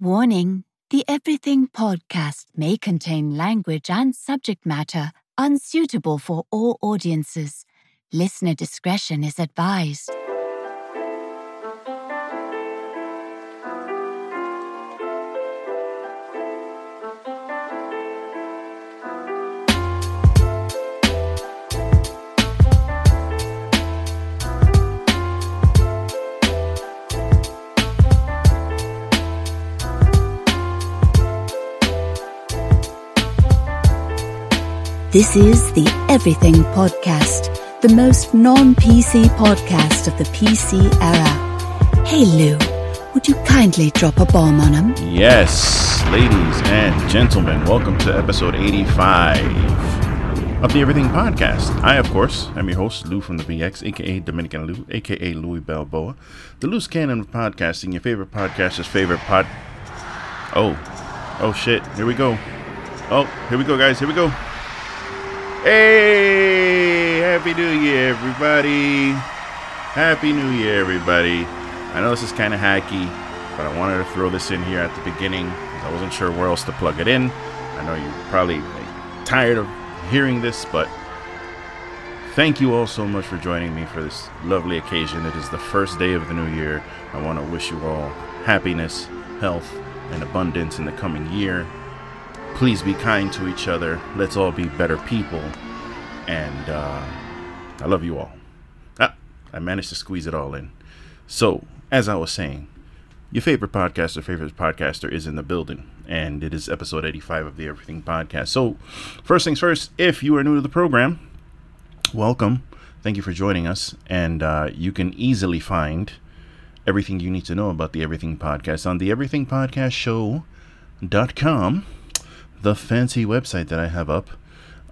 Warning The Everything podcast may contain language and subject matter unsuitable for all audiences. Listener discretion is advised. This is the Everything Podcast, the most non PC podcast of the PC era. Hey Lou, would you kindly drop a bomb on him? Yes, ladies and gentlemen, welcome to episode 85 of the Everything Podcast. I, of course, am your host, Lou from the BX, aka Dominican Lou, aka Louis Balboa, the loose cannon of podcasting, your favorite podcaster's favorite pod. Oh, oh shit, here we go. Oh, here we go, guys, here we go. Hey, Happy New Year, everybody. Happy New Year, everybody. I know this is kind of hacky, but I wanted to throw this in here at the beginning because I wasn't sure where else to plug it in. I know you're probably tired of hearing this, but thank you all so much for joining me for this lovely occasion. It is the first day of the new year. I want to wish you all happiness, health, and abundance in the coming year. Please be kind to each other. Let's all be better people. And uh, I love you all. Ah, I managed to squeeze it all in. So, as I was saying, your favorite podcaster, favorite podcaster is in the building, and it is episode 85 of the Everything Podcast. So, first things first, if you are new to the program, welcome. Thank you for joining us. And uh, you can easily find everything you need to know about the Everything Podcast on the Everything Podcast Show.com the fancy website that I have up.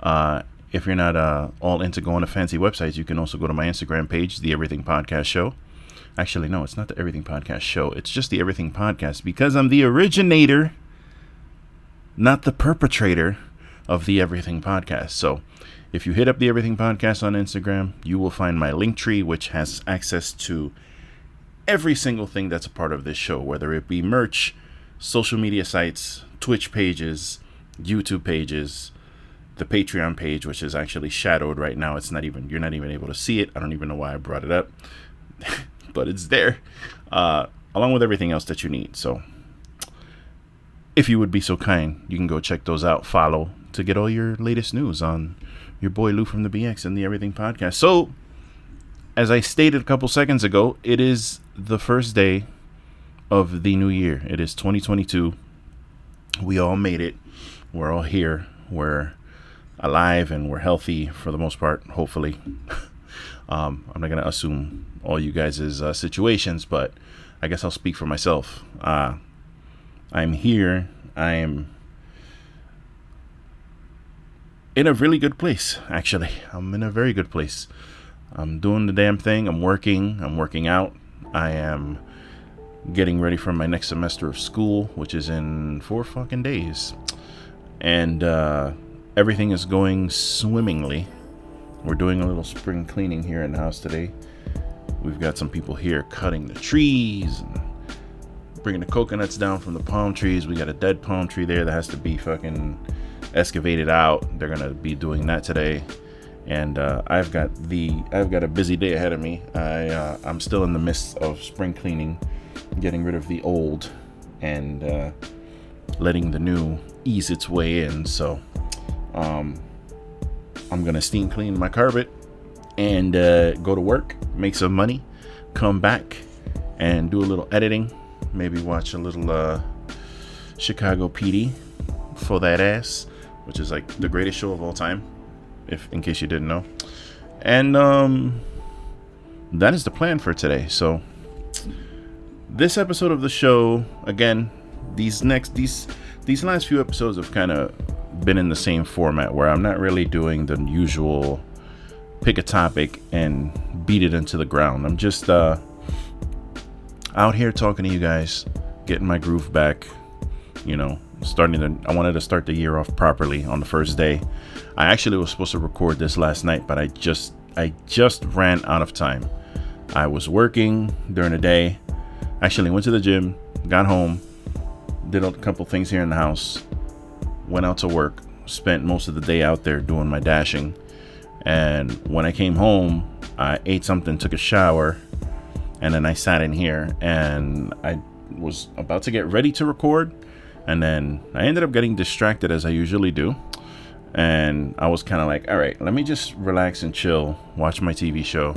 Uh, if you're not uh, all into going to fancy websites, you can also go to my Instagram page, The Everything Podcast Show. Actually, no, it's not The Everything Podcast Show. It's just The Everything Podcast because I'm the originator, not the perpetrator of The Everything Podcast. So if you hit up The Everything Podcast on Instagram, you will find my link tree, which has access to every single thing that's a part of this show, whether it be merch, social media sites, Twitch pages, YouTube pages, the Patreon page, which is actually shadowed right now. It's not even you're not even able to see it. I don't even know why I brought it up, but it's there, uh, along with everything else that you need. So, if you would be so kind, you can go check those out. Follow to get all your latest news on your boy Lou from the BX and the Everything Podcast. So, as I stated a couple seconds ago, it is the first day of the new year. It is 2022. We all made it we're all here. We're alive and we're healthy for the most part, hopefully. um, I'm not going to assume all you guys' uh, situations, but I guess I'll speak for myself. Uh, I'm here. I am in a really good place, actually. I'm in a very good place. I'm doing the damn thing. I'm working. I'm working out. I am getting ready for my next semester of school, which is in four fucking days and uh, everything is going swimmingly. We're doing a little spring cleaning here in the house today. We've got some people here cutting the trees and bringing the coconuts down from the palm trees. We got a dead palm tree there that has to be fucking excavated out. They're gonna be doing that today, and uh, I've got the I've got a busy day ahead of me. I uh, I'm still in the midst of spring cleaning, getting rid of the old, and uh, letting the new ease its way in. So um, I'm gonna steam clean my carpet and uh, go to work, make some money, come back and do a little editing. Maybe watch a little uh, Chicago PD for that ass, which is like the greatest show of all time, if in case you didn't know. And um, that is the plan for today. So this episode of the show, again, these next these these last few episodes have kind of been in the same format where I'm not really doing the usual pick a topic and beat it into the ground. I'm just uh, out here talking to you guys, getting my groove back. You know, starting to. I wanted to start the year off properly on the first day. I actually was supposed to record this last night, but I just I just ran out of time. I was working during the day. Actually, went to the gym, got home, did a couple things here in the house, went out to work, spent most of the day out there doing my dashing. And when I came home, I ate something, took a shower, and then I sat in here and I was about to get ready to record. And then I ended up getting distracted as I usually do. And I was kind of like, all right, let me just relax and chill, watch my TV show,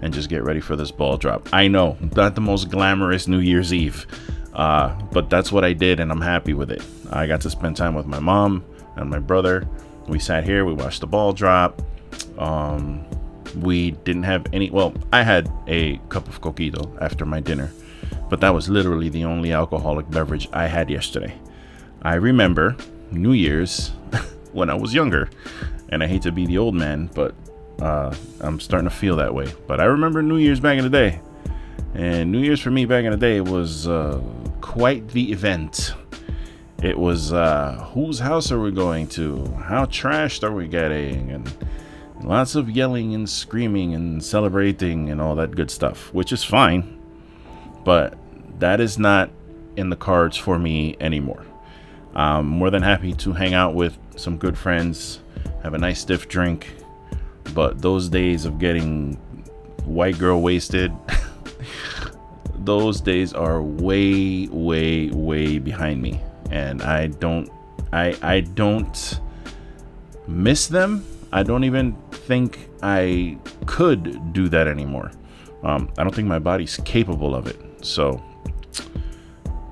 and just get ready for this ball drop. I know, not the most glamorous New Year's Eve, uh, but that's what I did, and I'm happy with it. I got to spend time with my mom and my brother. We sat here, we watched the ball drop. Um, we didn't have any. Well, I had a cup of coquito after my dinner, but that was literally the only alcoholic beverage I had yesterday. I remember New Year's when I was younger, and I hate to be the old man, but uh, I'm starting to feel that way. But I remember New Year's back in the day, and New Year's for me back in the day was uh, quite the event. It was uh, whose house are we going to? How trashed are we getting? And lots of yelling and screaming and celebrating and all that good stuff, which is fine. But that is not in the cards for me anymore. I'm more than happy to hang out with some good friends, have a nice stiff drink. But those days of getting white girl wasted, those days are way, way, way behind me. And I don't, I, I don't miss them. I don't even think I could do that anymore. Um, I don't think my body's capable of it. So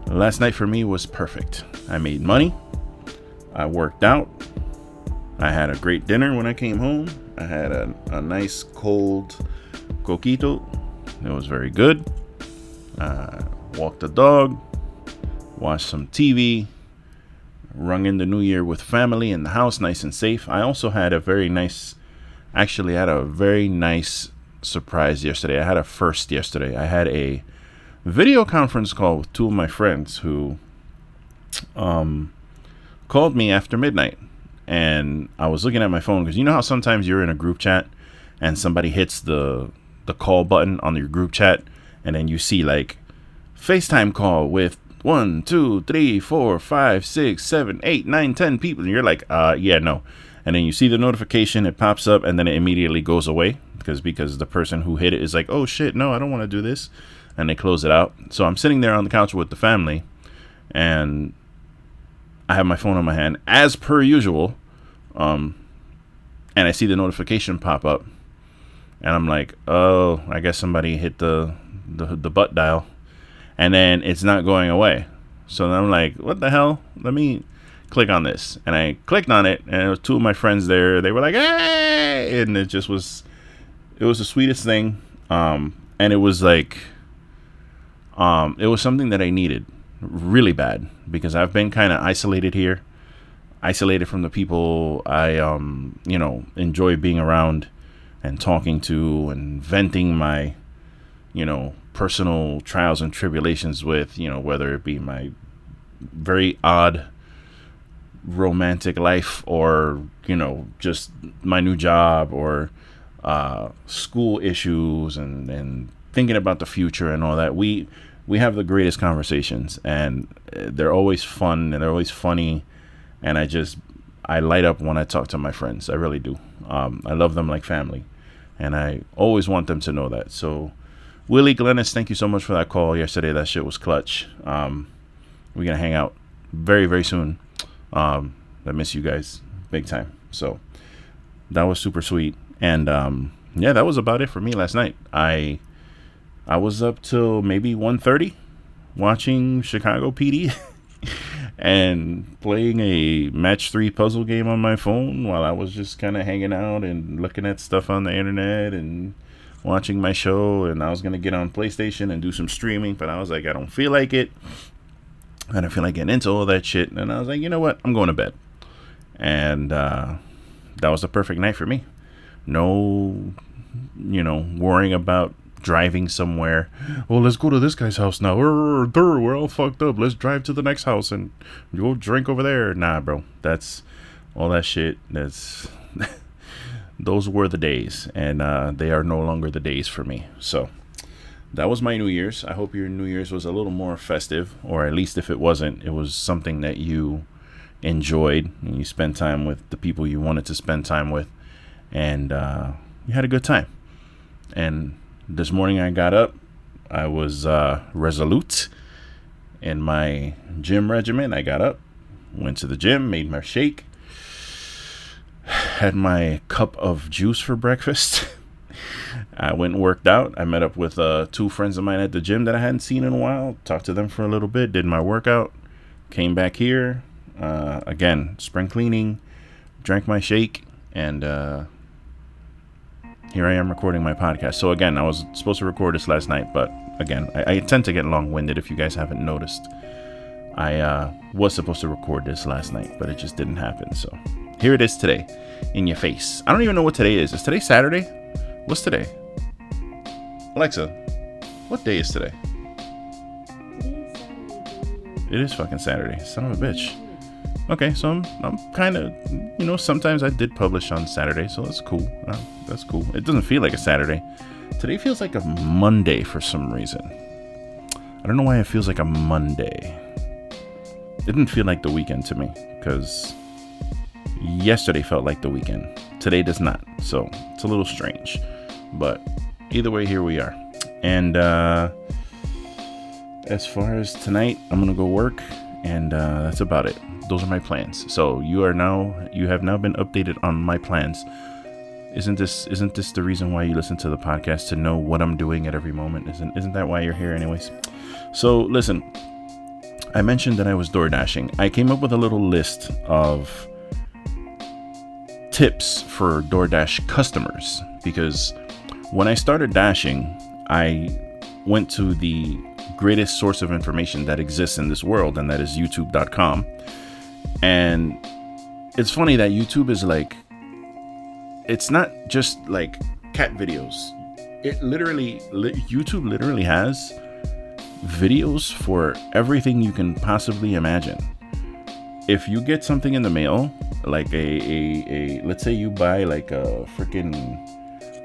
last night for me was perfect. I made money. I worked out. I had a great dinner when I came home. I had a, a nice cold coquito. It was very good. Uh, walked the dog, watched some TV, rung in the new year with family in the house, nice and safe. I also had a very nice, actually, I had a very nice surprise yesterday. I had a first yesterday. I had a video conference call with two of my friends who um, called me after midnight. And I was looking at my phone because you know how sometimes you're in a group chat and somebody hits the the call button on your group chat and then you see like FaceTime call with one, two, three, four, five, six, seven, eight, nine, ten people, and you're like, uh, yeah, no. And then you see the notification, it pops up, and then it immediately goes away because because the person who hit it is like, oh shit, no, I don't want to do this, and they close it out. So I'm sitting there on the couch with the family, and I have my phone on my hand as per usual, um, and I see the notification pop up, and I'm like, oh, I guess somebody hit the the, the butt dial and then it's not going away. So then I'm like, what the hell? Let me click on this. And I clicked on it, and it was two of my friends there. They were like, hey! And it just was, it was the sweetest thing. Um, and it was like, um, it was something that I needed really bad because I've been kind of isolated here, isolated from the people I, um, you know, enjoy being around and talking to and venting my, you know, personal trials and tribulations with, you know, whether it be my very odd romantic life or, you know, just my new job or uh, school issues and, and thinking about the future and all that. We we have the greatest conversations and they're always fun and they're always funny and I just I light up when I talk to my friends. I really do. Um, I love them like family, and I always want them to know that. So Willie Glennis, thank you so much for that call yesterday. That shit was clutch. Um, we're gonna hang out very very soon. Um, I miss you guys big time. So that was super sweet. And um, yeah, that was about it for me last night. I I was up till maybe 1.30 watching Chicago PD and playing a match three puzzle game on my phone while I was just kind of hanging out and looking at stuff on the internet and watching my show, and I was gonna get on PlayStation and do some streaming, but I was like, I don't feel like it. I don't feel like getting into all that shit, and I was like, you know what? I'm going to bed, and uh, that was the perfect night for me. No, you know, worrying about driving somewhere. Well, let's go to this guy's house now. We're all fucked up. Let's drive to the next house and go drink over there. Nah, bro. That's all that shit. That's those were the days, and uh, they are no longer the days for me. So that was my New Year's. I hope your New Year's was a little more festive, or at least if it wasn't, it was something that you enjoyed and you spent time with the people you wanted to spend time with, and uh, you had a good time. And this morning I got up, I was uh, resolute in my gym regimen. I got up, went to the gym, made my shake, had my cup of juice for breakfast. I went and worked out. I met up with uh, two friends of mine at the gym that I hadn't seen in a while. Talked to them for a little bit. Did my workout. Came back here. Uh, again, spring cleaning. Drank my shake. And uh, here I am recording my podcast. So, again, I was supposed to record this last night. But, again, I, I tend to get long winded if you guys haven't noticed. I uh, was supposed to record this last night, but it just didn't happen. So, here it is today in your face. I don't even know what today is. Is today Saturday? What's today? Alexa, what day is today? It is fucking Saturday. Son of a bitch. Okay, so I'm, I'm kind of, you know, sometimes I did publish on Saturday, so that's cool. Uh, that's cool. It doesn't feel like a Saturday. Today feels like a Monday for some reason. I don't know why it feels like a Monday. It didn't feel like the weekend to me, because yesterday felt like the weekend. Today does not, so it's a little strange. But either way, here we are. And uh, as far as tonight, I'm gonna go work, and uh, that's about it. Those are my plans. So you are now, you have now been updated on my plans. Isn't this isn't this the reason why you listen to the podcast to know what I'm doing at every moment? Isn't isn't that why you're here, anyways? So listen, I mentioned that I was door dashing. I came up with a little list of tips for DoorDash customers because when I started dashing, I went to the greatest source of information that exists in this world, and that is youtube.com. And it's funny that YouTube is like, it's not just like cat videos. It literally, YouTube literally has videos for everything you can possibly imagine. If you get something in the mail, like a, a, a let's say you buy like a freaking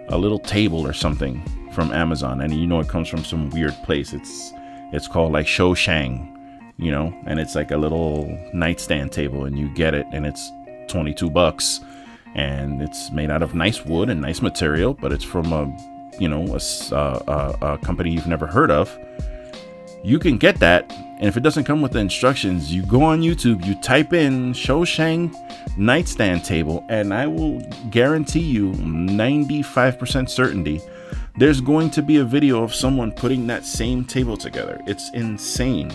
a little table or something from Amazon, and you know it comes from some weird place. It's it's called like Shoushang, you know, and it's like a little nightstand table, and you get it, and it's 22 bucks, and it's made out of nice wood and nice material, but it's from a you know a, a, a company you've never heard of. You can get that, and if it doesn't come with the instructions, you go on YouTube, you type in Shoushang nightstand table, and I will guarantee you 95% certainty there's going to be a video of someone putting that same table together. It's insane.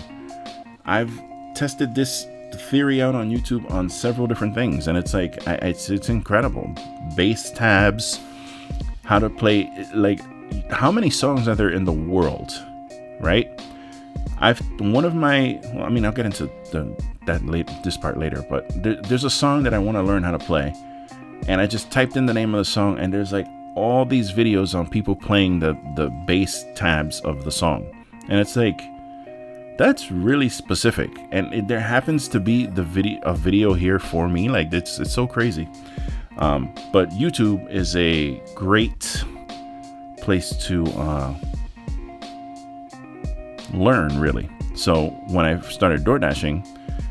I've tested this theory out on YouTube on several different things, and it's like it's it's incredible. Bass tabs, how to play like how many songs are there in the world, right? I've one of my well, I mean I'll get into the that late this part later, but there, there's a song that I want to learn how to play, and I just typed in the name of the song, and there's like all these videos on people playing the the bass tabs of the song, and it's like that's really specific, and it, there happens to be the video a video here for me. Like it's it's so crazy, um, but YouTube is a great place to uh, learn really. So when I started door dashing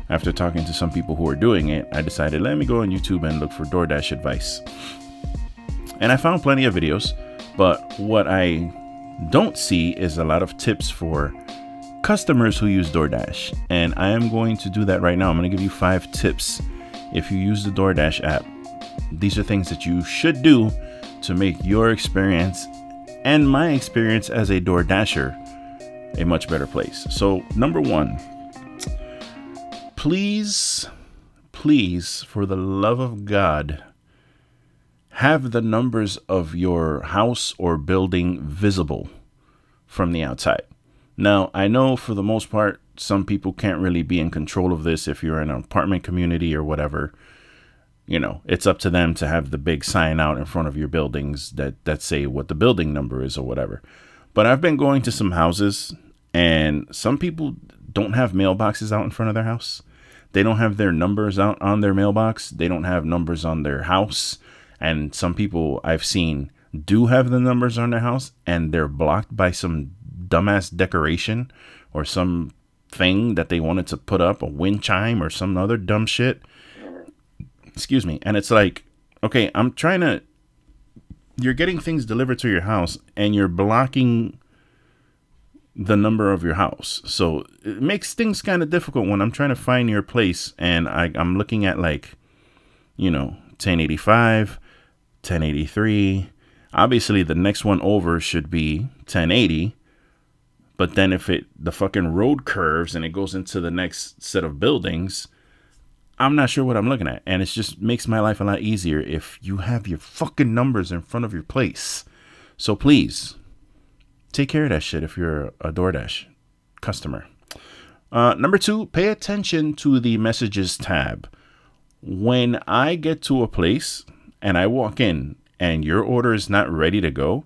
after talking to some people who were doing it, I decided let me go on YouTube and look for DoorDash advice. And I found plenty of videos, but what I don't see is a lot of tips for customers who use DoorDash. And I am going to do that right now. I'm going to give you five tips if you use the DoorDash app. These are things that you should do to make your experience and my experience as a DoorDasher a much better place. So, number one, please, please, for the love of God, have the numbers of your house or building visible from the outside. Now, I know for the most part, some people can't really be in control of this if you're in an apartment community or whatever. You know, it's up to them to have the big sign out in front of your buildings that, that say what the building number is or whatever. But I've been going to some houses and some people don't have mailboxes out in front of their house. They don't have their numbers out on their mailbox. They don't have numbers on their house. And some people I've seen do have the numbers on their house and they're blocked by some dumbass decoration or some thing that they wanted to put up, a wind chime or some other dumb shit. Excuse me. And it's like, okay, I'm trying to. You're getting things delivered to your house and you're blocking the number of your house. So it makes things kind of difficult when I'm trying to find your place and I, I'm looking at like, you know, 1085, 1083. Obviously, the next one over should be 1080 but then if it the fucking road curves and it goes into the next set of buildings, I'm not sure what I'm looking at. And it just makes my life a lot easier if you have your fucking numbers in front of your place. So please take care of that shit if you're a DoorDash customer. Uh, number two, pay attention to the messages tab. When I get to a place and I walk in and your order is not ready to go,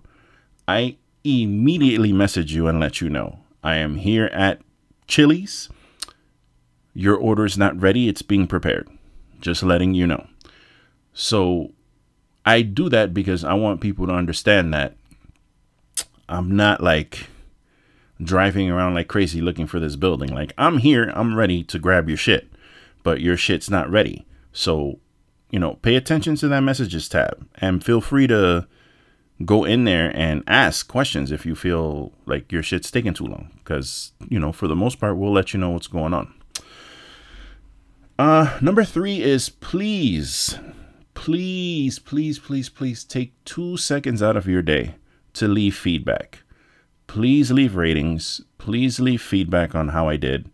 I immediately message you and let you know I am here at Chili's. Your order is not ready, it's being prepared. Just letting you know. So I do that because I want people to understand that I'm not like driving around like crazy looking for this building. Like, I'm here, I'm ready to grab your shit, but your shit's not ready. So, you know, pay attention to that messages tab and feel free to go in there and ask questions if you feel like your shit's taking too long. Because, you know, for the most part, we'll let you know what's going on. Uh, number three is please, please, please, please, please take two seconds out of your day to leave feedback. Please leave ratings. Please leave feedback on how I did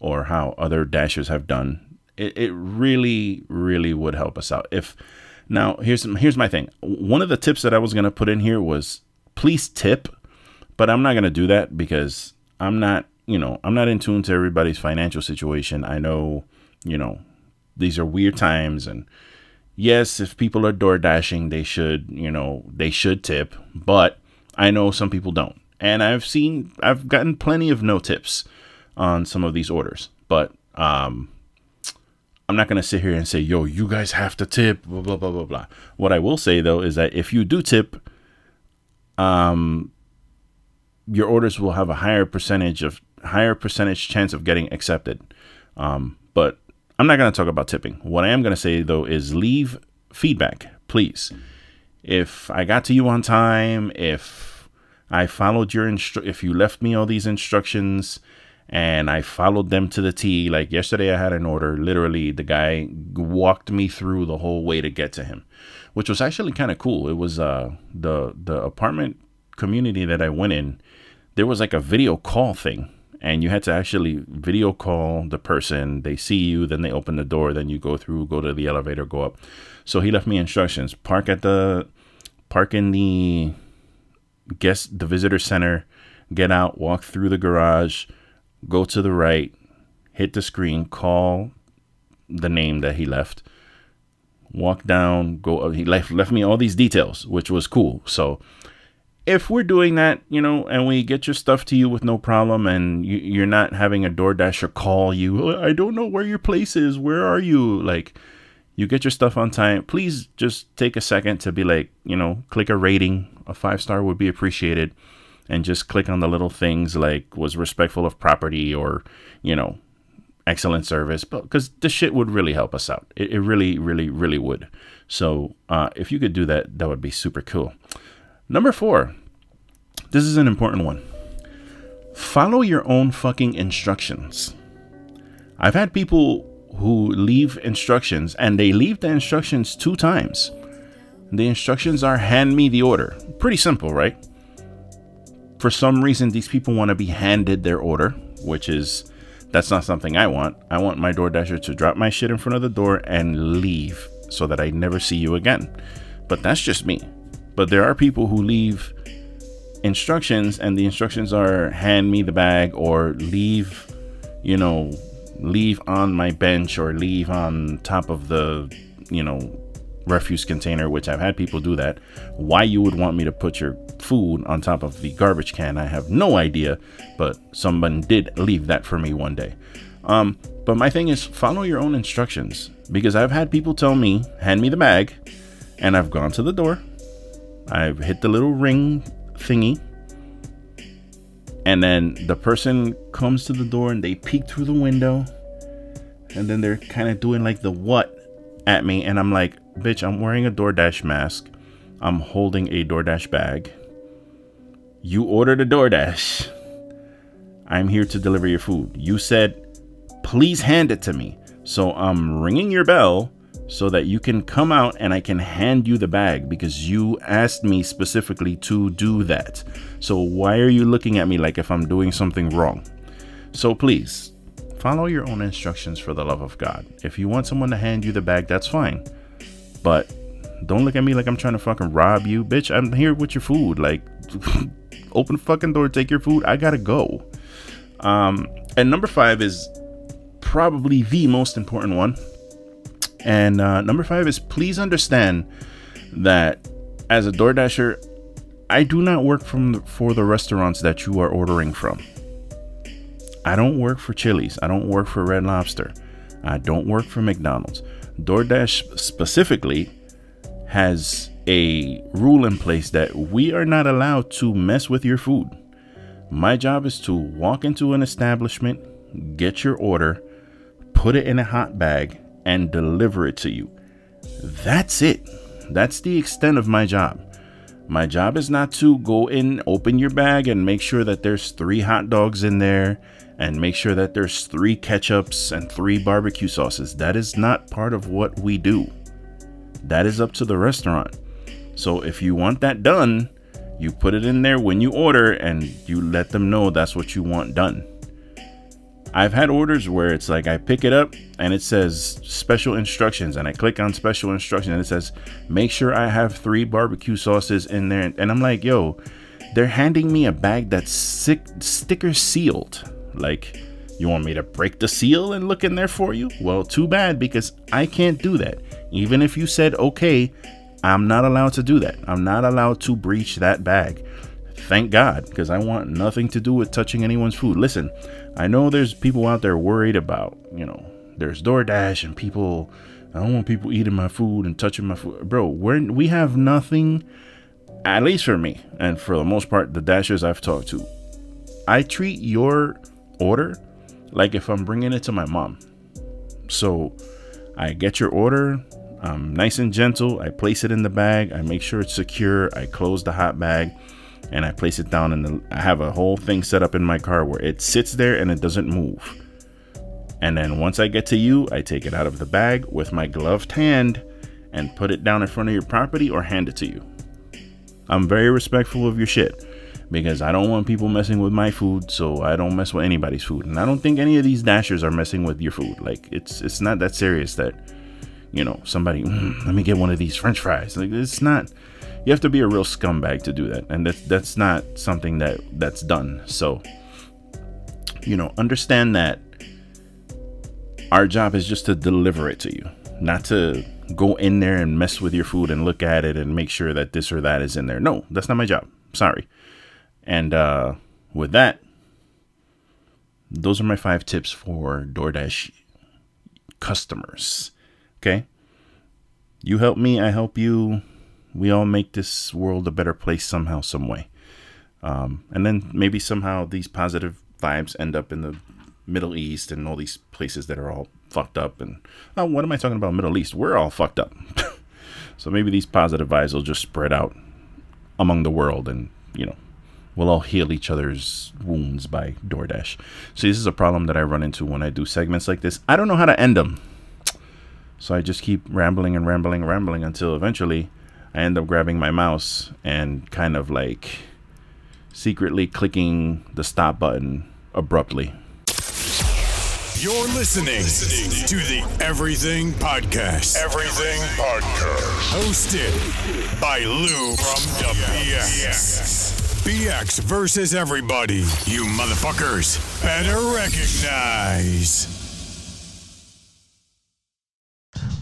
or how other dashers have done. It, it really, really would help us out. If now, here's here's my thing. One of the tips that I was gonna put in here was please tip, but I'm not gonna do that because I'm not, you know, I'm not in tune to everybody's financial situation. I know, you know, these are weird times, and yes, if people are door dashing, they should, you know, they should tip, but I know some people don't, and I've seen, I've gotten plenty of no tips on some of these orders, but um, I'm not going to sit here and say, yo, you guys have to tip, blah, blah, blah, blah, blah. What I will say, though, is that if you do tip, um, your orders will have a higher percentage of higher percentage chance of getting accepted. Um, but I'm not going to talk about tipping. What I am going to say though is leave feedback, please. If I got to you on time, if I followed your instru- if you left me all these instructions, and I followed them to the T. Like yesterday, I had an order. Literally, the guy walked me through the whole way to get to him, which was actually kind of cool. It was uh, the the apartment community that I went in. There was like a video call thing, and you had to actually video call the person. They see you, then they open the door, then you go through, go to the elevator, go up. So he left me instructions: park at the park in the guest the visitor center, get out, walk through the garage go to the right, hit the screen, call the name that he left, walk down, go. He left left me all these details, which was cool. So if we're doing that, you know, and we get your stuff to you with no problem, and you, are not having a DoorDasher call you, I don't know where your place is. Where are you? Like, you get your stuff on time. Please just take a second to be like, you know, click a rating. A five star would be appreciated and just click on the little things like was respectful of property or, you know, excellent service. But because this shit would really help us out. It, it really, really, really would. So uh, if you could do that, that would be super cool. Number four, this is an important one. Follow your own fucking instructions. I've had people who leave instructions and they leave the instructions two times. The instructions are hand me the order. Pretty simple, right? For some reason, these people want to be handed their order, which is that's not something I want. I want my DoorDasher to drop my shit in front of the door and leave so that I never see you again. But that's just me. But there are people who leave instructions and the instructions are hand me the bag or leave, you know, leave on my bench or leave on top of the, you know, refuse container, which I've had people do that. Why you would want me to put your food on top of the garbage can, I have no idea, but someone did leave that for me one day. Um, but my thing is follow your own instructions because I've had people tell me, hand me the bag, and I've gone to the door. I've hit the little ring thingy. And then the person comes to the door and they peek through the window. And then they're kind of doing like the what at me. And I'm like, bitch, I'm wearing a DoorDash mask. I'm holding a DoorDash bag. You ordered a DoorDash. I'm here to deliver your food. You said, please hand it to me. So I'm ringing your bell so that you can come out and I can hand you the bag because you asked me specifically to do that. So why are you looking at me like if I'm doing something wrong? So please follow your own instructions for the love of God. If you want someone to hand you the bag, that's fine. But don't look at me like I'm trying to fucking rob you, bitch. I'm here with your food. Like, open fucking door, take your food. I gotta go. Um, and number five is probably the most important one. And uh, number five is please understand that as a DoorDasher, I do not work from the, for the restaurants that you are ordering from. I don't work for Chili's. I don't work for Red Lobster. I don't work for McDonald's. DoorDash specifically has a rule in place that we are not allowed to mess with your food. My job is to walk into an establishment, get your order, put it in a hot bag, and deliver it to you. That's it. That's the extent of my job. My job is not to go in, open your bag, and make sure that there's three hot dogs in there and make sure that there's three ketchups and three barbecue sauces. That is not part of what we do. That is up to the restaurant. So if you want that done, you put it in there when you order and you let them know that's what you want done. I've had orders where it's like I pick it up and it says special instructions, and I click on special instructions and it says make sure I have three barbecue sauces in there. And I'm like, yo, they're handing me a bag that's sick, sticker sealed. Like, you want me to break the seal and look in there for you? Well, too bad because I can't do that. Even if you said okay, I'm not allowed to do that. I'm not allowed to breach that bag. Thank God, because I want nothing to do with touching anyone's food. Listen, I know there's people out there worried about, you know, there's DoorDash and people. I don't want people eating my food and touching my food, bro. We're we have nothing, at least for me, and for the most part, the dashers I've talked to. I treat your order like if I'm bringing it to my mom. So I get your order, I'm nice and gentle. I place it in the bag. I make sure it's secure. I close the hot bag and I place it down the I have a whole thing set up in my car where it sits there and it doesn't move. And then once I get to you, I take it out of the bag with my gloved hand and put it down in front of your property or hand it to you. I'm very respectful of your shit because I don't want people messing with my food, so I don't mess with anybody's food. And I don't think any of these dashers are messing with your food. Like it's it's not that serious that you know somebody mm, let me get one of these french fries. Like it's not you have to be a real scumbag to do that and that's that's not something that that's done. So you know understand that our job is just to deliver it to you not to go in there and mess with your food and look at it and make sure that this or that is in there. No that's not my job. Sorry. And uh with that those are my five tips for DoorDash customers. Okay? You help me i help you we all make this world a better place somehow, some way. Um, and then maybe somehow these positive vibes end up in the Middle East and all these places that are all fucked up. And oh, what am I talking about? Middle East? We're all fucked up. so maybe these positive vibes will just spread out among the world, and you know, we'll all heal each other's wounds by DoorDash. So this is a problem that I run into when I do segments like this. I don't know how to end them. So I just keep rambling and rambling and rambling until eventually I end up grabbing my mouse and kind of like secretly clicking the stop button abruptly. You're listening, to the Everything Podcast. Everything Podcast. Hosted by Lou from the BX. BX versus everybody. You motherfuckers better recognize.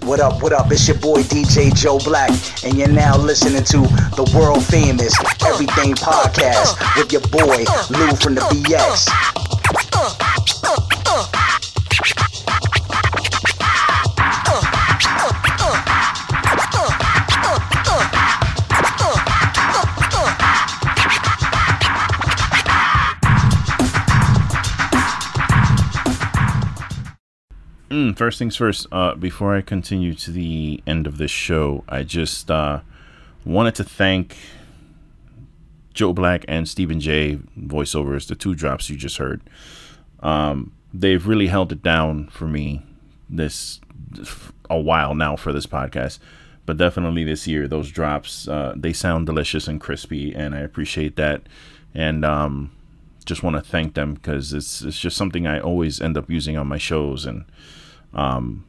What up, what up? It's your boy DJ Joe Black, and you're now listening to the world famous Everything Podcast with your boy Lou from the BX. Mm, first things first. Uh, before I continue to the end of this show, I just uh, wanted to thank Joe Black and Stephen J. voiceovers, the two drops you just heard. Um, they've really held it down for me this a while now for this podcast, but definitely this year those drops uh, they sound delicious and crispy, and I appreciate that. And um, just want to thank them because it's it's just something I always end up using on my shows and um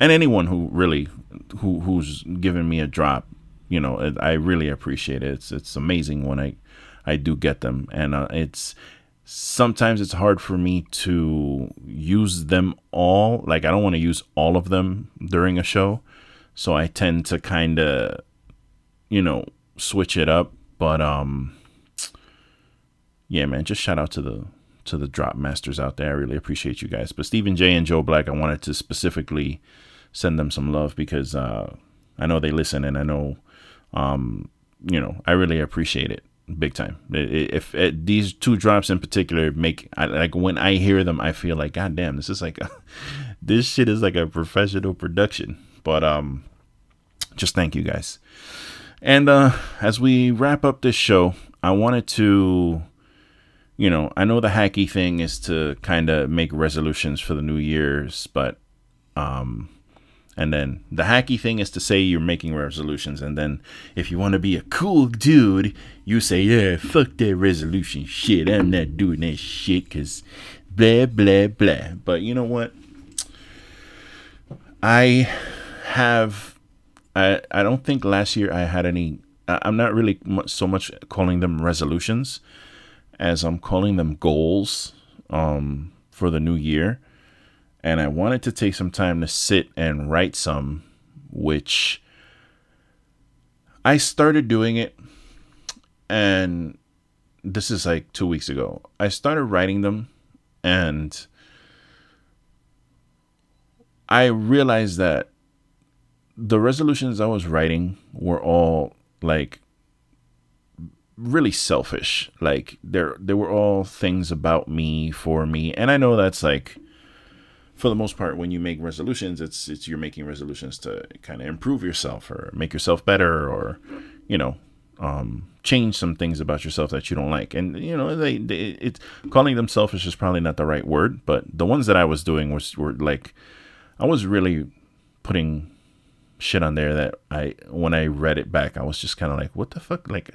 and anyone who really who who's given me a drop, you know, I really appreciate it. It's it's amazing when I I do get them, and uh, it's sometimes it's hard for me to use them all. Like I don't want to use all of them during a show, so I tend to kind of you know switch it up. But um yeah, man, just shout out to the to the drop masters out there. I really appreciate you guys. But Stephen J and Joe Black, I wanted to specifically send them some love because uh, I know they listen and I know, um, you know, I really appreciate it big time. If, if these two drops in particular make I, like when I hear them, I feel like God damn, this is like a, this shit is like a professional production. But um, just thank you guys. And uh, as we wrap up this show, I wanted to you know, I know the hacky thing is to kind of make resolutions for the new year's, but um and then the hacky thing is to say you're making resolutions and then if you want to be a cool dude, you say, "Yeah, fuck that resolution shit. I'm not doing that shit cuz blah blah blah." But you know what? I have I I don't think last year I had any I'm not really so much calling them resolutions as I'm calling them goals um, for the new year. And I wanted to take some time to sit and write some, which I started doing it. And this is like two weeks ago. I started writing them and I realized that the resolutions I was writing were all like really selfish. Like there they were all things about me for me. And I know that's like for the most part when you make resolutions it's it's you're making resolutions to kind of improve yourself or make yourself better or you know um, change some things about yourself that you don't like and you know they, they it's calling them selfish is probably not the right word but the ones that i was doing was were like i was really putting shit on there that i when i read it back i was just kind of like what the fuck like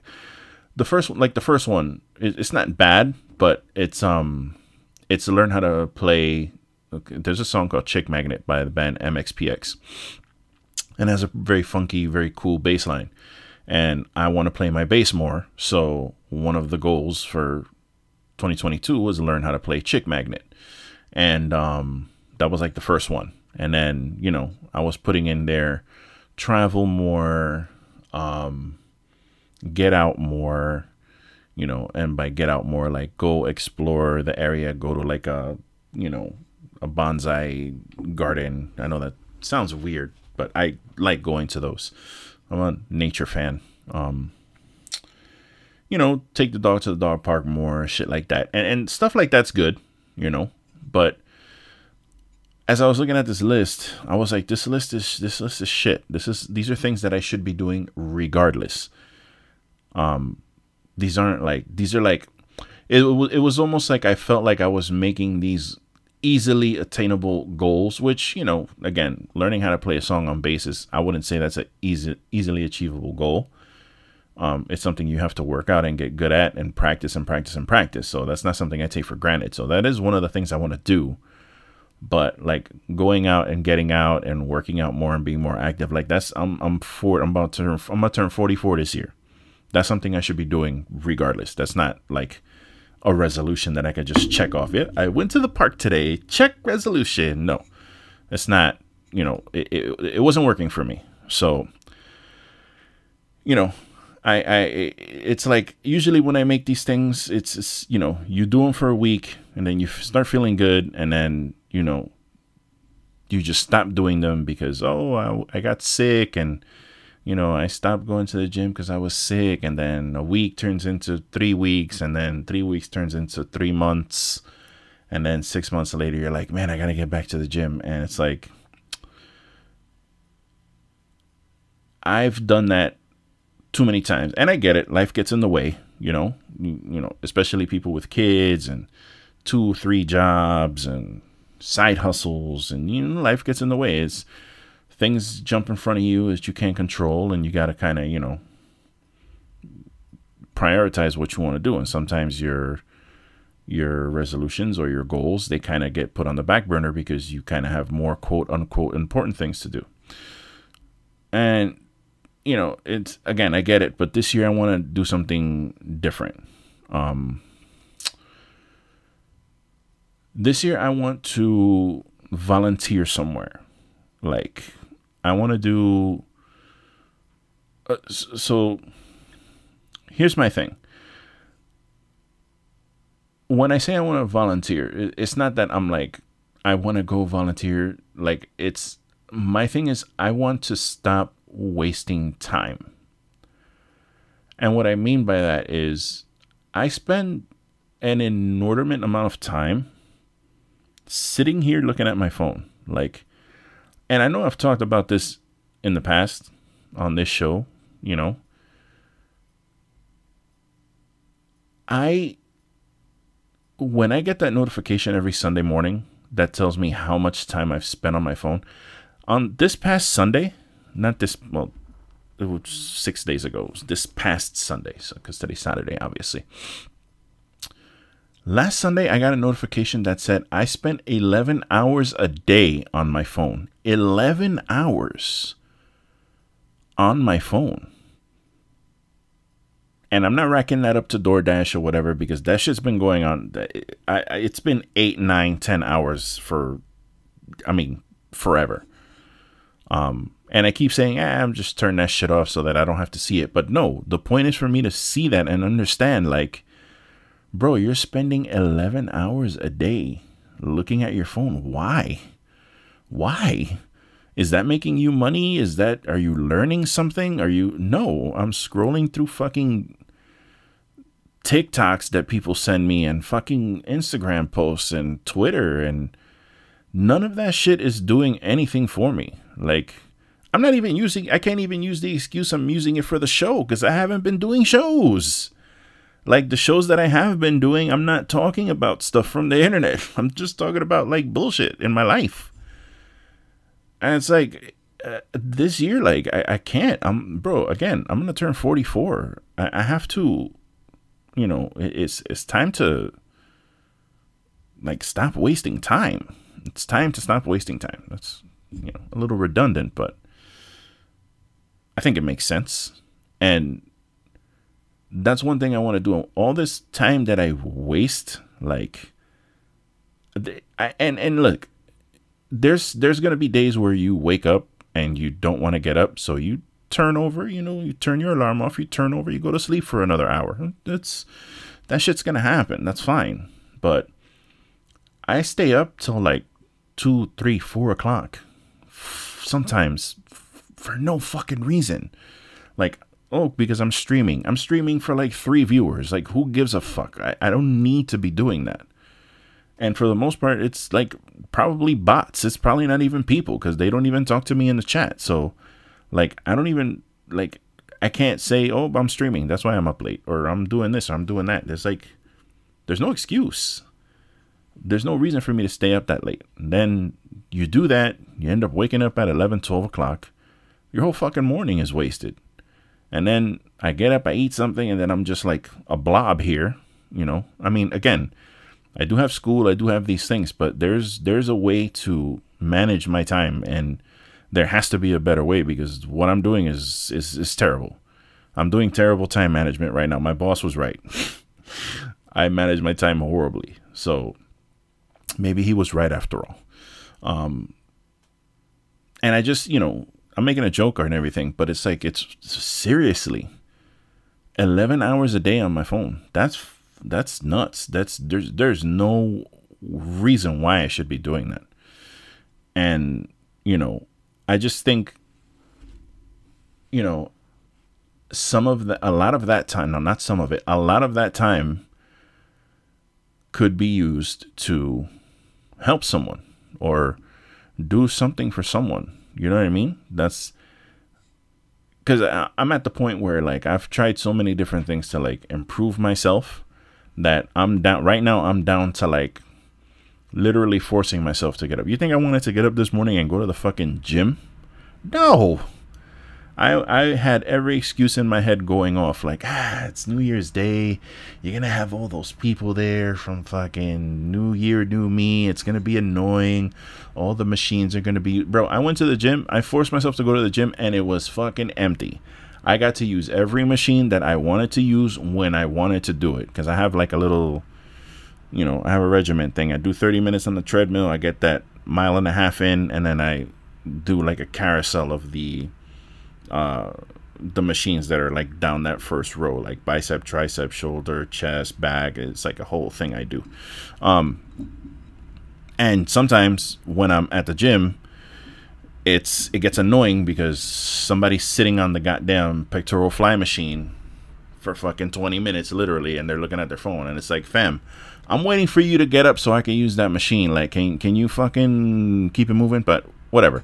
the first one, like the first one it's not bad but it's um it's to learn how to play there's a song called chick magnet by the band mxpx and has a very funky very cool bass line and i want to play my bass more so one of the goals for 2022 was to learn how to play chick magnet and um that was like the first one and then you know i was putting in there travel more um get out more, you know, and by get out more, like go explore the area, go to like a, you know, a bonsai garden. I know that sounds weird, but I like going to those. I'm a nature fan. Um, you know, take the dog to the dog park more, shit like that. And, and stuff like that's good, you know, but as I was looking at this list, I was like, this list is this list is shit. This is these are things that I should be doing regardless um these aren't like these are like it, it was almost like i felt like i was making these easily attainable goals which you know again learning how to play a song on bass i wouldn't say that's a easy easily achievable goal. Um, it's something you have to work out and get good at and practice and practice and practice. So that's not something i take for granted. So that is one of the things i want to do. But like going out and getting out and working out more and being more active like that's i'm i'm for i'm about to i'm gonna turn 44 this year that's something I should be doing regardless. That's not like a resolution that I could just check off. It. I went to the park today. Check resolution. No, it's not. You know, it, it, it wasn't working for me. So, you know, I, I, it's like usually when I make these things, it's, it's, you know, you do them for a week and then you start feeling good and then, you know, you just stop doing them because, oh, I, I got sick and, you know, I stopped going to the gym because I was sick, and then a week turns into three weeks, and then three weeks turns into three months, and then six months later you're like man i gotta get back to the gym. And it's like i've done that too many times and i get it. Life gets in the way you know? You, you know especially people with kids and two three jobs and side hustles and you know life gets in the way. It's things jump in front of you that you can't control and you got to kind of you know prioritize what you want to do and sometimes your your resolutions or your goals they kind of get put on the back burner because you kind of have more quote unquote important things to do. And you know it's again i get it but this year i want to do something different. Um this year i want to volunteer somewhere like i want to do uh, so here's my thing when I say I want to volunteer, it's not that I'm like I want to go volunteer. Like it's my thing is I want to stop wasting time. And what I mean by that is I spend an inordinate amount of time sitting here looking at my phone. Like and I know I've talked about this in the past on this show, you know. I when I get that notification every Sunday morning that tells me how much time I've spent on my phone, on this past Sunday, not this, well, it was six days ago, this past Sunday, so because today's Saturday, obviously. Last Sunday, I got a notification that said I spent 11 hours a day on my phone. 11 hours on my phone. And I'm not racking that up to DoorDash or whatever because that shit's been going on. I, it's been eight, nine, ten hours for, I mean, forever. Um, and I keep saying, ah, I'm just turning that shit off so that I don't have to see it. But no, the point is for me to see that and understand, like, bro, you're spending 11 hours a day looking at your phone. Why? Why? Is that making you money? Is that are you learning something? Are you No, I'm scrolling through fucking TikToks that people send me and fucking Instagram posts and Twitter and none of that shit is doing anything for me. Like I'm not even using I can't even use the excuse I'm using it for the show cuz I haven't been doing shows. Like the shows that I have been doing, I'm not talking about stuff from the internet. I'm just talking about like bullshit in my life. And it's like uh, this year like I, I can't. I'm bro again i'm gonna turn 44 I, I have to you know it's it's time to like stop wasting time. It's time to stop wasting time. That's you know a little redundant but i think it makes sense. And that's one thing i want to do all this time that i waste like I, and and look there's there's gonna be days where you wake up and you don't want to get up, so you turn over. You know, you turn your alarm off. You turn over. You go to sleep for another hour. That's that shit's gonna happen. That's fine. But I stay up till like two, three, four o'clock. Sometimes for no fucking reason. Like oh, because I'm streaming. I'm streaming for like three viewers. Like, who gives a fuck? I, I don't need to be doing that. And for the most part, it's like probably bots. It's probably not even people because they don't even talk to me in the chat. So, like, I don't even, like, I can't say, oh, I'm streaming. That's why I'm up late. Or I'm doing this or I'm doing that. There's like, there's no excuse. There's no reason for me to stay up that late. And then you do that, you end up waking up at 11, 12 o'clock. Your whole fucking morning is wasted. And then I get up, I eat something, and then I'm just like a blob here. You know, I mean, again, I do have school, I do have these things, but there's there's a way to manage my time and there has to be a better way because what I'm doing is is, is terrible. I'm doing terrible time management right now. My boss was right. I manage my time horribly. So maybe he was right after all. Um, and I just, you know, I'm making a joke and everything, but it's like it's seriously 11 hours a day on my phone. That's that's nuts. That's there's there's no reason why I should be doing that. And you know, I just think you know some of the a lot of that time, no not some of it, a lot of that time could be used to help someone or do something for someone. You know what I mean? That's because I'm at the point where like I've tried so many different things to like improve myself that I'm down right now. I'm down to like literally forcing myself to get up. You think I wanted to get up this morning and go to the fucking gym? No, I I had every excuse in my head going off like ah it's New Year's Day, you're gonna have all those people there from fucking New Year New Me. It's gonna be annoying. All the machines are gonna be bro. I went to the gym. I forced myself to go to the gym and it was fucking empty. I got to use every machine that I wanted to use when I wanted to do it because I have like a little, you know, I have a regiment thing. I do 30 minutes on the treadmill. I get that mile and a half in, and then I do like a carousel of the uh, the machines that are like down that first row, like bicep, tricep, shoulder, chest, back. It's like a whole thing I do. Um, and sometimes when I'm at the gym, it's it gets annoying because somebody's sitting on the goddamn pectoral fly machine for fucking 20 minutes literally and they're looking at their phone and it's like fam i'm waiting for you to get up so i can use that machine like can, can you fucking keep it moving but whatever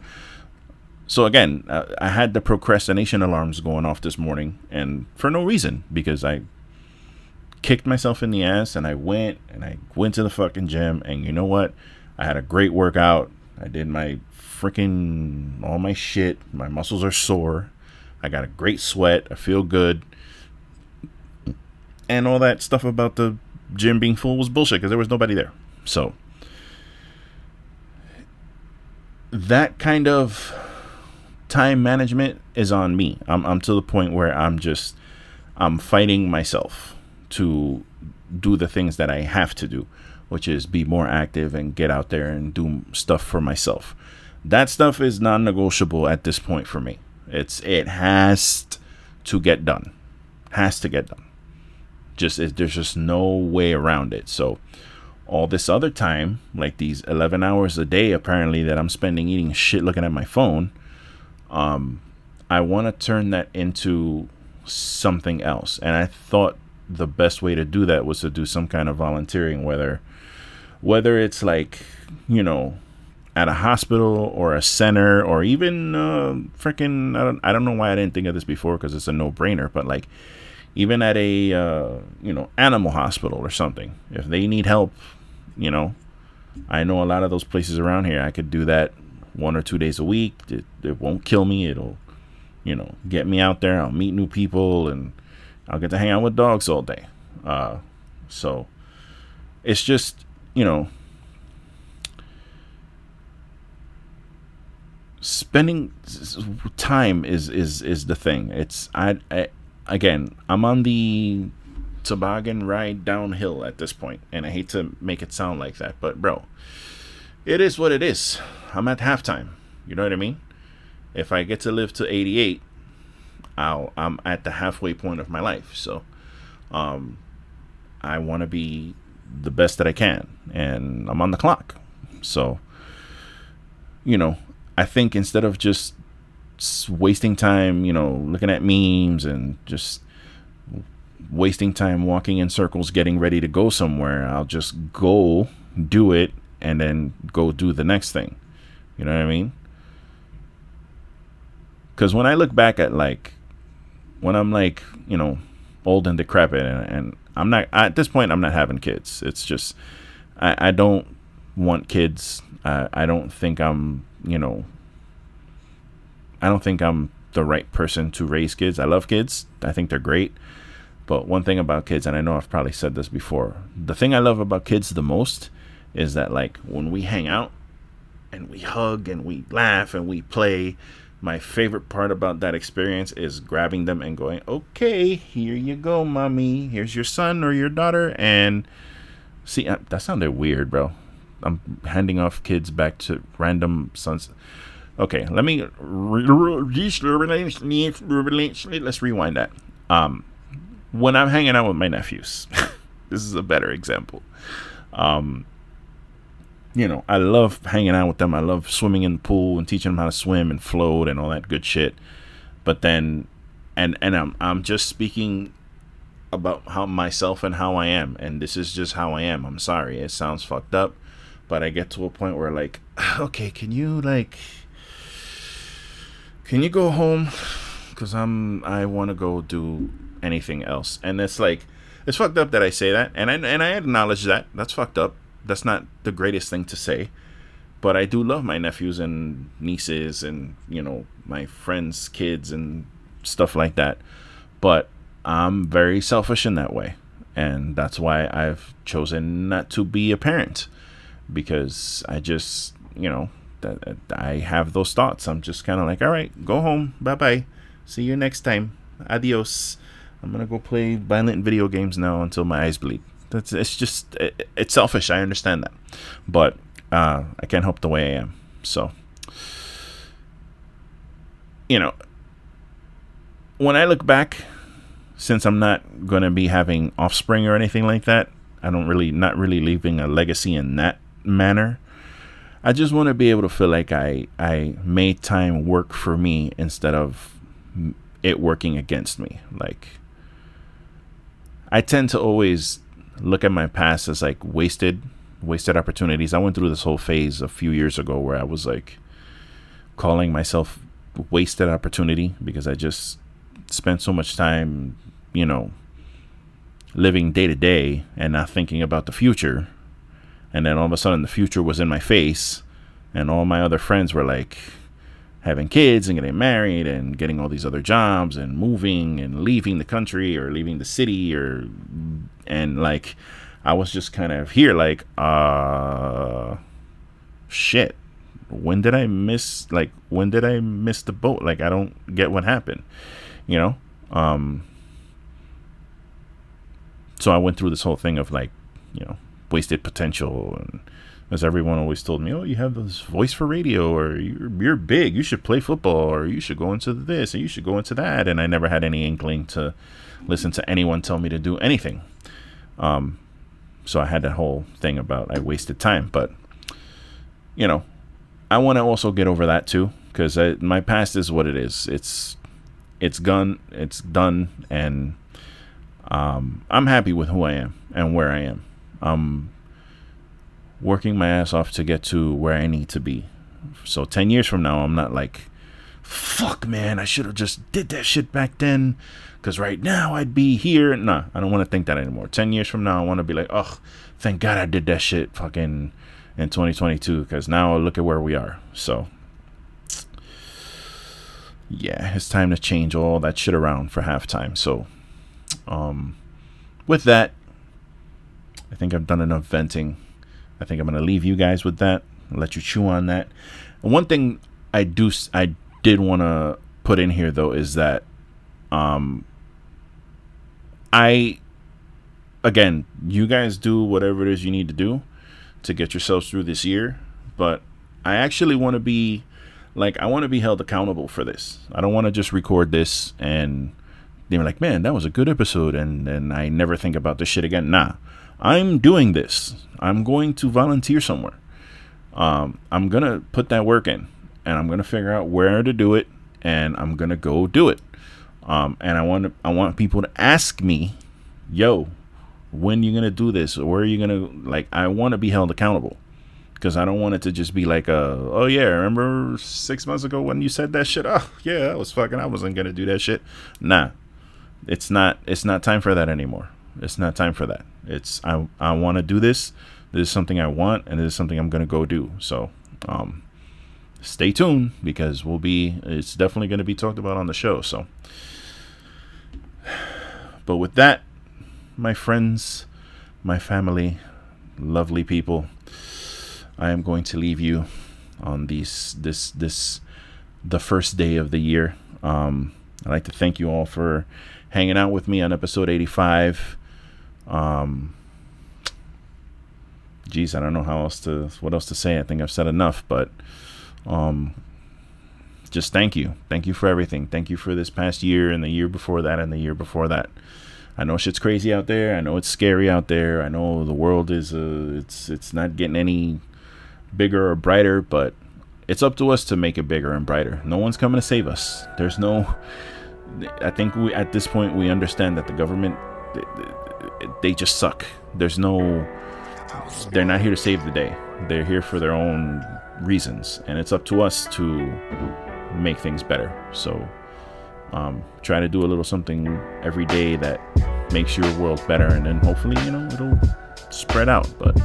so again, uh, I had the procrastination alarms going off this morning, and for no reason because I kicked myself in the ass and I went and I went to the fucking gym, and you know what? I had a great workout. I did my freaking all my shit. My muscles are sore. I got a great sweat. I feel good. And all that stuff about the gym being full was bullshit because there was nobody there. So that kind of time management is on me. I'm, I'm to the point where I'm just I'm fighting myself to do the things that I have to do, which is be more active and get out there and do stuff for myself. That stuff is non-negotiable at this point for me. It's it has to get done. Has to get done. Just it, there's just no way around it. So all this other time, like these 11 hours a day apparently that I'm spending eating shit looking at my phone, um, I want to turn that into something else. And I thought the best way to do that was to do some kind of volunteering, whether whether it's like you know at a hospital or a center or even uh, freaking I don't, I don't know why I didn't think of this before because it's a no brainer, but like even at a uh, you know animal hospital or something, if they need help, you know, I know a lot of those places around here. I could do that one or two days a week. It, it won't kill me. It'll, you know, get me out there. I'll meet new people and I'll get to hang out with dogs all day. Uh, so it's just, you know, spending time is is is the thing. It's I, I again, I'm on the toboggan ride downhill at this point, and I hate to make it sound like that, but bro, it is what it is. I'm at halftime. You know what I mean? If I get to live to 88, I'll I'm at the halfway point of my life. So, um, I want to be the best that I can, and I'm on the clock. So, you know, I think instead of just wasting time, you know, looking at memes and just wasting time walking in circles getting ready to go somewhere, I'll just go do it and then go do the next thing. You know what I mean? Because when I look back at like, when I'm like, you know, old and decrepit, and, and I'm not at this point, I'm not having kids. It's just, I, I don't want kids. I don't think I'm, you know, I don't think I'm the right person to raise kids. I love kids. I think they're great. But one thing about kids, and I know I've probably said this before, the thing I love about kids the most is that like when we hang out and we hug and we laugh and we play my favorite part about that experience is grabbing them and going okay here you go mommy. Here's your son or your daughter. And see uh, that sounded weird bro. I'm handing off kids back to random sons. Okay let me let's rewind that. Um when i'm hanging out with my nephews this is a better example. Um you know, I love hanging out with them. I love swimming in the pool and teaching them how to swim and float and all that good shit. But then, and and I'm I'm just speaking about how myself and how I am, and this is just how I am. I'm sorry, it sounds fucked up, but I get to a point where like, okay, can you like, can you go home? Cause I'm I want to go do anything else, and it's like, it's fucked up that I say that, and I and I acknowledge that that's fucked up. That's not the greatest thing to say, but I do love my nephews and nieces, and you know my friends' kids and stuff like that. But I'm very selfish in that way. And that's why I've chosen not to be a parent because I just, you know, that I have those thoughts. I'm just kind of like, all right, go home. Bye bye. See you next time. Adios. I'm to go play violent video games now until my eyes bleed. That's it's just it, it's selfish. I understand that. But uh, I can't help the way I am. So you know, when I look back since I'm not going to be having offspring or anything like that, I don't really, not really leaving a legacy in that manner. I just want to be able to feel like I, I made time work for me instead of it working against me. Like, I tend to always look at my past as like wasted, wasted opportunities. I went through this whole phase a few years ago where I was like calling myself wasted opportunity because I just spent so much time, you know, living day to day and not thinking about the future. And then all of a sudden, the future was in my face, and all my other friends were like having kids and getting married and getting all these other jobs and moving and leaving the country or leaving the city or and like I was just kind of here like uh shit. When did I miss like when did I miss the boat? Like I don't get what happened you know? Um so i went through this whole thing of like you know wasted potential and as everyone always told me oh you have this voice for radio or you're, you're big you should play football or you should go into this and you should go into that. And i never had any inkling to listen to anyone tell me to do anything. Um so i had that whole thing about i wasted time but you know i want to also get over that too because my past is what it is. It's it's gone, it's done, and um, I'm happy with who I am and where I am. I'm working my ass off to get to where I need to be. So 10 years from now, I'm not like, fuck, man, I should have just did that shit back then. Because right now I'd be here. Nah, I don't want to think that anymore. 10 years from now, I want to be like, oh, thank God I did that shit fucking in 2022. Because now look at where we are. So yeah, it's time to change all that shit around for halftime. So, um, with that, I think I've done enough venting. I think I'm gonna leave you guys with that. I'll let you chew on that. One thing I do, I did want to put in here though is that, um, I, again, you guys do whatever it is you need to do to get yourselves through this year, but I actually want to be like I want to be held accountable for this. I don't want to just record this and they're like, man, that was a good episode, and and I never think about this shit again. Nah, I'm doing this. I'm going to volunteer somewhere. Um, I'm gonna put that work in, and I'm gonna figure out where to do it, and I'm gonna go do it. Um, and I want I want people to ask me, yo, when you gonna do this, or where are you gonna like? I want to be held accountable because I don't want it to just be like, uh, oh yeah, remember six months ago when you said that shit? Oh yeah, I was fucking. I wasn't gonna do that shit. Nah, it's not. It's not time for that anymore. It's not time for that. It's I. I want to do this. This is something I want, and this is something I'm gonna go do. So, um, stay tuned because we'll be. It's definitely gonna be talked about on the show. So, but with that, my friends, my family, lovely people I am going to leave you on these this this the first day of the year. Um, I'd like to thank you all for hanging out with me on episode 85. Um, geez, I don't know how else to what else to say. I think I've said enough, but um, just thank you, thank you for everything. Thank you for this past year and the year before that and the year before that. I know shit's crazy out there. I know it's scary out there. I know the world is uh, it's it's not getting any bigger or brighter, but it's up to us to make it bigger and brighter. No one's coming to save us. There's no. I think we at this point we understand that the government they just suck. There's no. They're not here to save the day. They're here for their own reasons, and it's up to us to make things better. So, um, try to do a little something every day that makes your world better, and then hopefully, you know, it'll spread out. But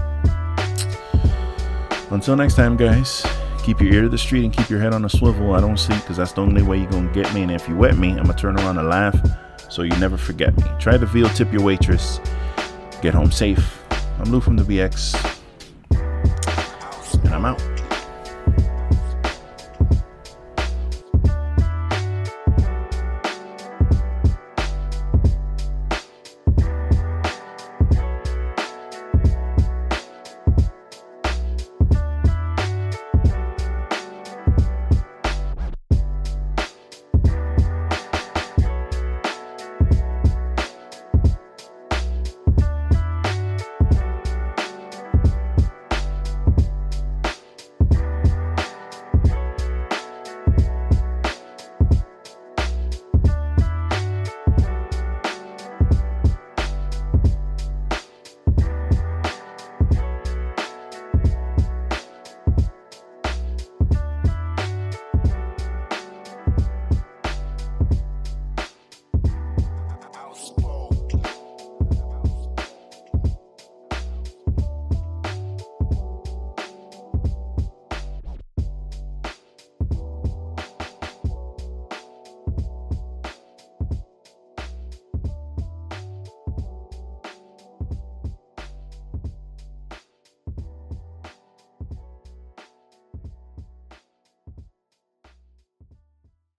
until next time, guys, keep your ear to the street and keep your head on a swivel. I don't sleep because that's the only way you're gonna get me. And if you wet me, I'm gonna turn around and laugh so you never forget me. Try the veal tip your waitress. Get home safe. I'm Lou from the BX, and I'm out.